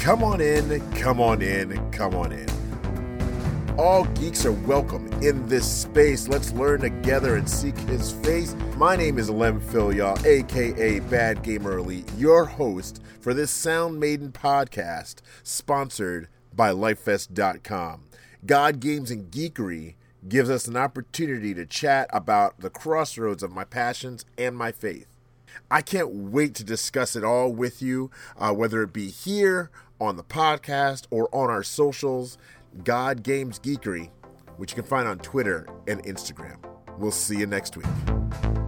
Come on in, come on in, come on in. All geeks are welcome in this space. Let's learn together and seek his face. My name is Lem Phil, y'all, aka Bad Gamer Elite, your host for this Sound Maiden podcast, sponsored by LifeFest.com. God Games and Geekery gives us an opportunity to chat about the crossroads of my passions and my faith. I can't wait to discuss it all with you, uh, whether it be here on the podcast or on our socials. God Games Geekery, which you can find on Twitter and Instagram. We'll see you next week.